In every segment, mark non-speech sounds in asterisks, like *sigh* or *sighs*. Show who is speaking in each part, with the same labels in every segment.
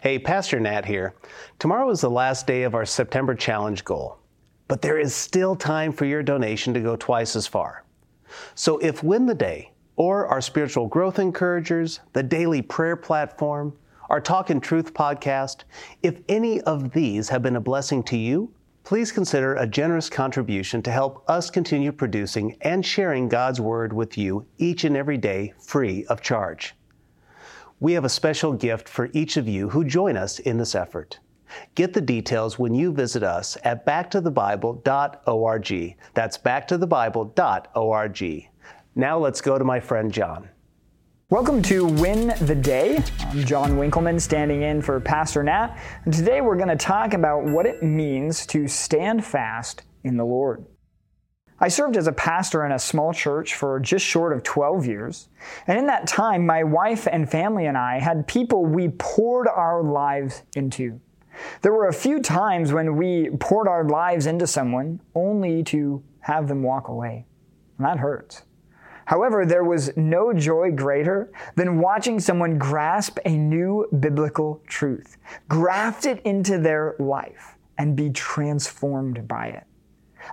Speaker 1: Hey, Pastor Nat here. Tomorrow is the last day of our September challenge goal, but there is still time for your donation to go twice as far. So if Win the Day, or our spiritual growth encouragers, the daily prayer platform, our Talk and Truth podcast, if any of these have been a blessing to you, please consider a generous contribution to help us continue producing and sharing God's Word with you each and every day free of charge. We have a special gift for each of you who join us in this effort. Get the details when you visit us at backtothebible.org. That's backtothebible.org. Now let's go to my friend Jon.
Speaker 2: Welcome to Win the Day. I'm Jon Winkelman standing in for Pastor Nat, and today we're going to talk about what it means to stand fast in the Lord. I served as a pastor in a small church for just short of 12 years. And in that time, my wife and family and I had people we poured our lives into. There were a few times when we poured our lives into someone only to have them walk away. And that hurts. However, there was no joy greater than watching someone grasp a new biblical truth, graft it into their life, and be transformed by it.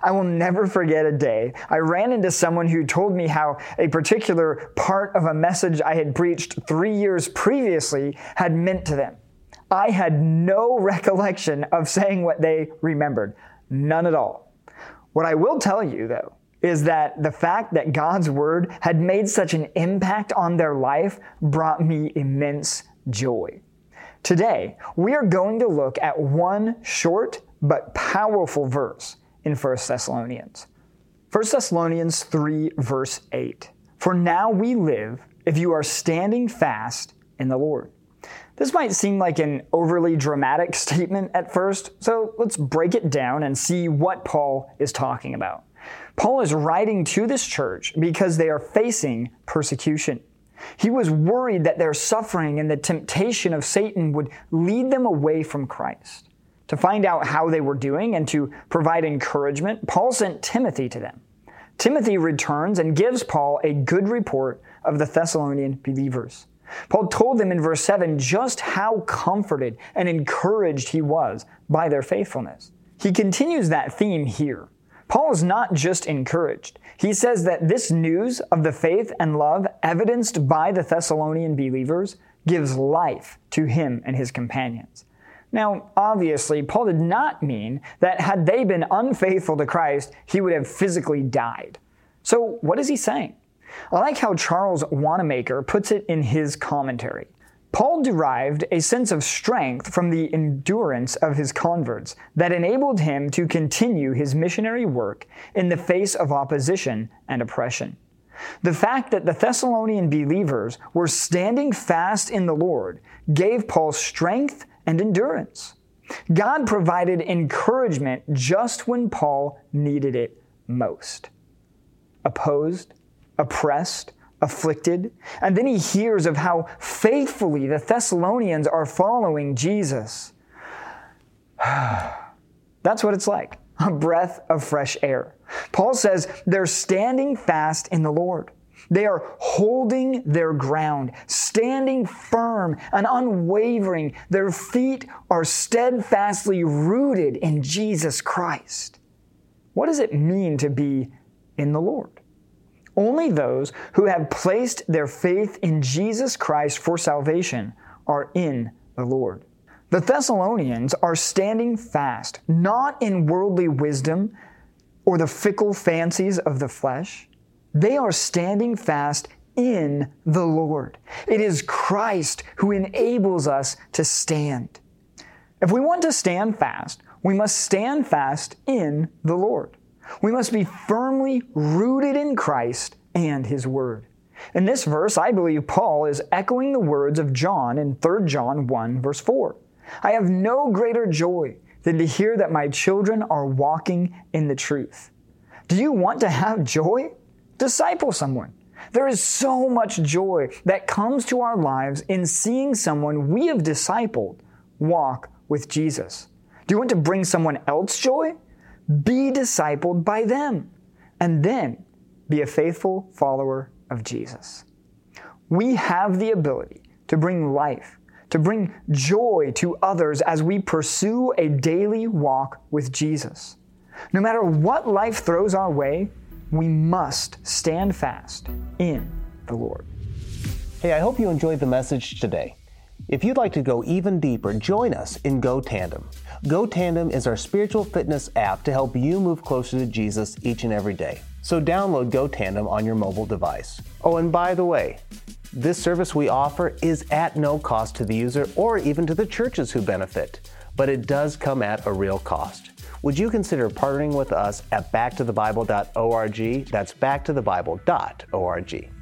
Speaker 2: I will never forget a day I ran into someone who told me how a particular part of a message I had preached three years previously had meant to them. I had no recollection of saying what they remembered. None at all. What I will tell you, though, is that the fact that God's word had made such an impact on their life brought me immense joy. Today, we are going to look at one short but powerful verse in 1 Thessalonians. 1 Thessalonians 3, verse 8. For now we live if you are standing fast in the Lord. This might seem like an overly dramatic *laughs* statement at first, so let's break it down and see what Paul is talking about. Paul is writing to this church because they are facing persecution. He was worried that their suffering and the temptation of Satan would lead them away from Christ. To find out how they were doing and to provide encouragement, Paul sent Timothy to them. Timothy returns and gives Paul a good report of the Thessalonian believers. Paul told them in verse 7 just how comforted and encouraged he was by their faithfulness. He continues that theme here. Paul is not just encouraged. He says that this news of the faith and love evidenced by the Thessalonian believers gives life to him and his companions. Now, obviously, Paul did not mean that had they been unfaithful to Christ, he would have physically died. So, what is he saying? I like how Charles Wanamaker puts it in his commentary. Paul derived a sense of strength from the endurance of his converts that enabled him to continue his missionary work in the face of opposition and oppression. The fact that the Thessalonian believers were standing fast in the Lord gave Paul strength and endurance. God provided encouragement just when Paul needed it most. Opposed, oppressed, afflicted, and then he hears of how faithfully the Thessalonians are following Jesus. *sighs* That's what it's like a breath of fresh air. Paul says they're standing fast in the Lord. They are holding their ground, standing firm and unwavering. Their feet are steadfastly rooted in Jesus Christ. What does it mean to be in the Lord? Only those who have placed their faith in Jesus Christ for salvation are in the Lord. The Thessalonians are standing fast, not in worldly wisdom or the fickle fancies of the flesh. They are standing fast in the Lord. It is Christ who enables us to stand. If we want to stand fast, we must stand fast in the Lord. We must be firmly rooted in Christ and His Word. In this verse, I believe Paul is echoing the words of John in 3 John 1, verse 4. I have no greater joy than to hear that my children are walking in the truth. Do you want to have joy? Disciple someone. There is so much joy that comes to our lives in seeing someone we have discipled walk with Jesus. Do you want to bring someone else joy? Be discipled by them, and then be a faithful follower of Jesus. We have the ability to bring life to bring joy to others as we pursue a daily walk with Jesus. No matter what life throws our way, we must stand fast in the Lord.
Speaker 1: Hey, I hope you enjoyed the message today. If you'd like to go even deeper, join us in Go Tandem. Go Tandem is our spiritual fitness app to help you move closer to Jesus each and every day. So download Go Tandem on your mobile device. Oh, and by the way, this service we offer is at no cost to the user or even to the churches who benefit, but it does come at a real cost. Would you consider partnering with us at backtothebible.org? That's backtothebible.org.